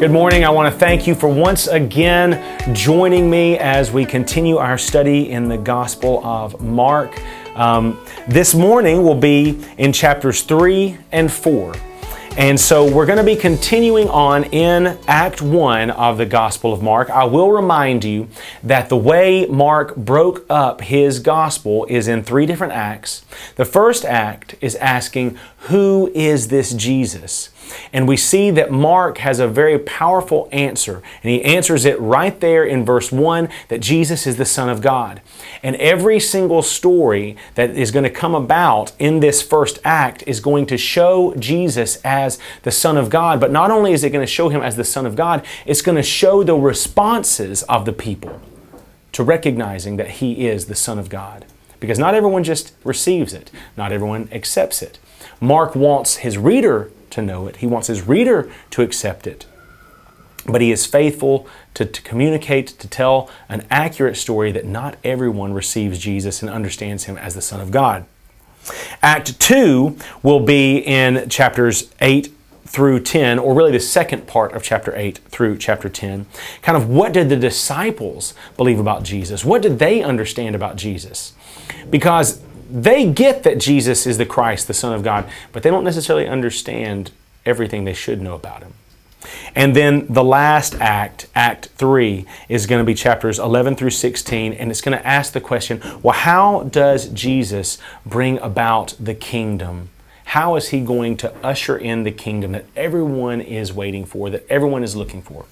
Good morning. I want to thank you for once again joining me as we continue our study in the Gospel of Mark. Um, this morning will be in chapters 3 and 4. And so we're going to be continuing on in Act 1 of the Gospel of Mark. I will remind you that the way Mark broke up his Gospel is in three different acts. The first act is asking, Who is this Jesus? And we see that Mark has a very powerful answer. And he answers it right there in verse 1 that Jesus is the Son of God. And every single story that is going to come about in this first act is going to show Jesus as the Son of God. But not only is it going to show him as the Son of God, it's going to show the responses of the people to recognizing that he is the Son of God. Because not everyone just receives it, not everyone accepts it. Mark wants his reader to know it, he wants his reader to accept it. But he is faithful to, to, communicate, to tell an accurate story that not everyone receives Jesus and understands him as the Son of God. Act 2 will be in chapters 8 through 10, or really the second part of chapter 8 through chapter 10. Kind of what did the disciples believe about Jesus? What did they understand about Jesus? Because they get that Jesus is the Christ, the Son of God, but they don't necessarily understand everything they should know about him. And then the last act, Act 3, is going to be chapters 11 through 16, and it's going to ask the question well, how does Jesus bring about the kingdom? How is he going to usher in the kingdom that everyone is waiting for, that everyone is looking for?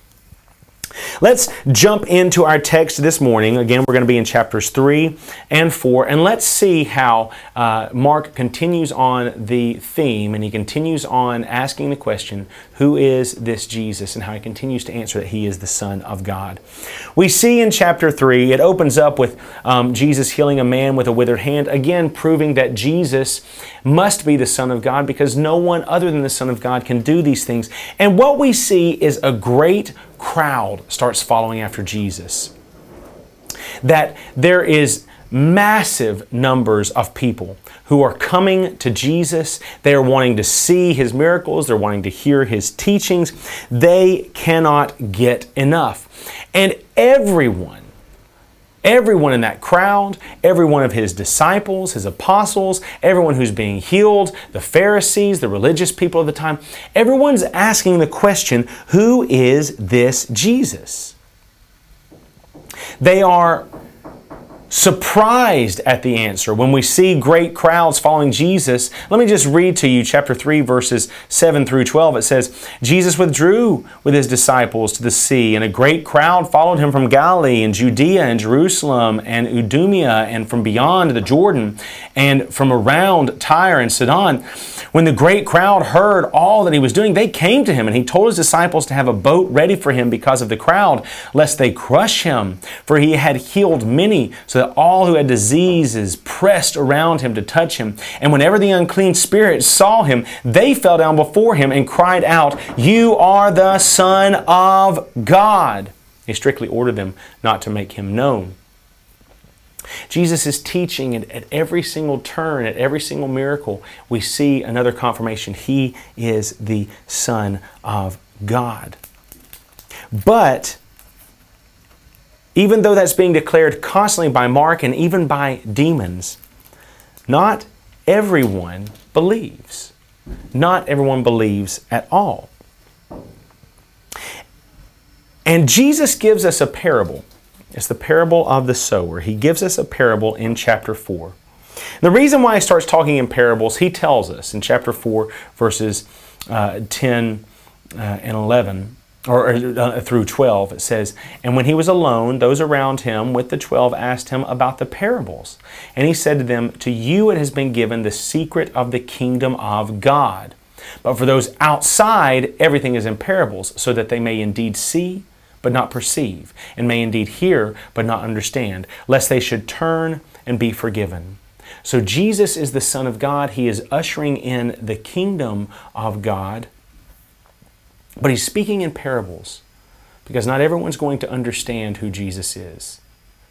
Let's jump into our text this morning. Again, we're going to be in chapters 3 and 4, and let's see how uh, Mark continues on the theme and he continues on asking the question, Who is this Jesus? and how he continues to answer that he is the Son of God. We see in chapter 3, it opens up with um, Jesus healing a man with a withered hand, again, proving that Jesus must be the Son of God because no one other than the Son of God can do these things. And what we see is a great crowd starts following after Jesus. That there is massive numbers of people who are coming to Jesus. They are wanting to see his miracles, they're wanting to hear his teachings. They cannot get enough. And everyone Everyone in that crowd, every one of his disciples, his apostles, everyone who's being healed, the Pharisees, the religious people of the time, everyone's asking the question who is this Jesus? They are surprised at the answer when we see great crowds following Jesus. Let me just read to you chapter 3, verses 7 through 12. It says, Jesus withdrew with his disciples to the sea, and a great crowd followed him from Galilee and Judea and Jerusalem and Idumea and from beyond the Jordan and from around Tyre and Sidon. When the great crowd heard all that he was doing, they came to him, and he told his disciples to have a boat ready for him because of the crowd, lest they crush him, for he had healed many. So that all who had diseases pressed around him to touch him. And whenever the unclean spirits saw him, they fell down before him and cried out, You are the Son of God. He strictly ordered them not to make him known. Jesus is teaching and at every single turn, at every single miracle, we see another confirmation. He is the Son of God. But even though that's being declared constantly by Mark and even by demons, not everyone believes. Not everyone believes at all. And Jesus gives us a parable. It's the parable of the sower. He gives us a parable in chapter 4. The reason why he starts talking in parables, he tells us in chapter 4, verses uh, 10 uh, and 11 or, uh, through 12, it says, And when he was alone, those around him with the twelve asked him about the parables. And he said to them, To you it has been given the secret of the kingdom of God. But for those outside, everything is in parables, so that they may indeed see, but not perceive, and may indeed hear, but not understand, lest they should turn and be forgiven. So Jesus is the Son of God. He is ushering in the kingdom of God but he's speaking in parables because not everyone's going to understand who Jesus is.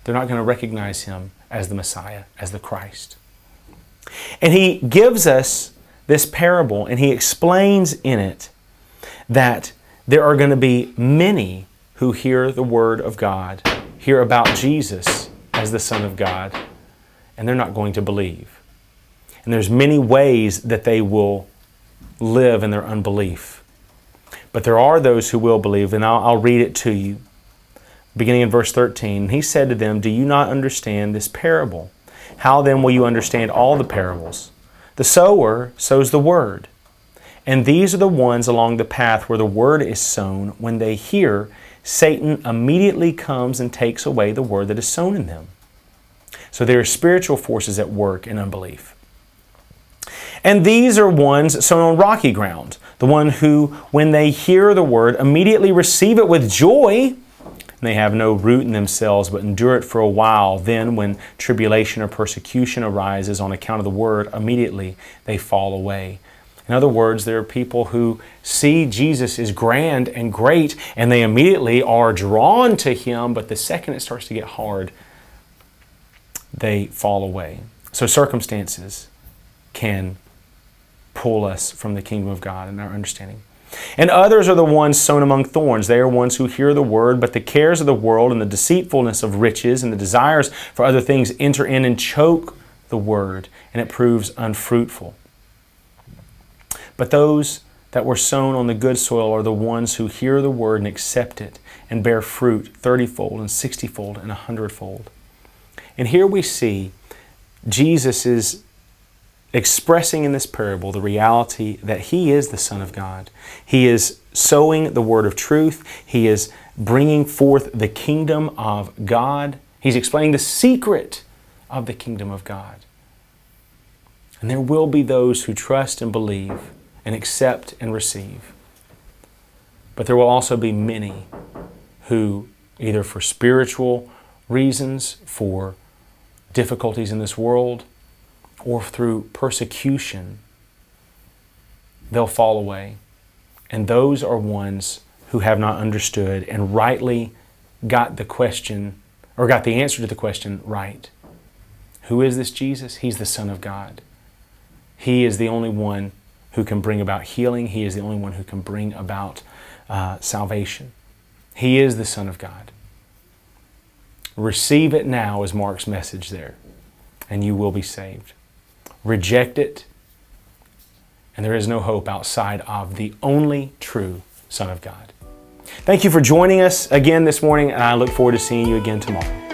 They're not going to recognize him as the Messiah, as the Christ. And he gives us this parable and he explains in it that there are going to be many who hear the word of God, hear about Jesus as the Son of God, and they're not going to believe. And there's many ways that they will live in their unbelief. But there are those who will believe, and I'll, I'll read it to you. Beginning in verse 13, he said to them, Do you not understand this parable? How then will you understand all the parables? The sower sows the word. And these are the ones along the path where the word is sown. When they hear, Satan immediately comes and takes away the word that is sown in them. So there are spiritual forces at work in unbelief. And these are ones sown on rocky ground, the one who, when they hear the word, immediately receive it with joy. They have no root in themselves, but endure it for a while. Then, when tribulation or persecution arises on account of the word, immediately they fall away. In other words, there are people who see Jesus is grand and great, and they immediately are drawn to him, but the second it starts to get hard, they fall away. So circumstances can pull us from the kingdom of God and our understanding. And others are the ones sown among thorns. They are ones who hear the word, but the cares of the world and the deceitfulness of riches and the desires for other things enter in and choke the word, and it proves unfruitful. But those that were sown on the good soil are the ones who hear the word and accept it and bear fruit thirtyfold and sixtyfold and a hundredfold. And here we see Jesus expressing in this parable the reality that He is the Son of God. He is sowing the word of truth, He is bringing forth the kingdom of God. He's explaining the secret of the kingdom of God. And there will be those who trust and believe and accept and receive. But there will also be many who, either for spiritual reasons, for difficulties in this world, or through persecution, they'll fall away. And those are ones who have not understood and rightly got the question or got the answer to the question right. Who is this Jesus? He's the Son of God. He is the only one who can bring about healing. He is the only one who can bring about uh, salvation. He is the Son of God. Receive it now, is Mark's message there, and you will be saved. Reject it, and there is no hope outside of the only true Son of God. Thank you for joining us again this morning, and I look forward to seeing you again tomorrow.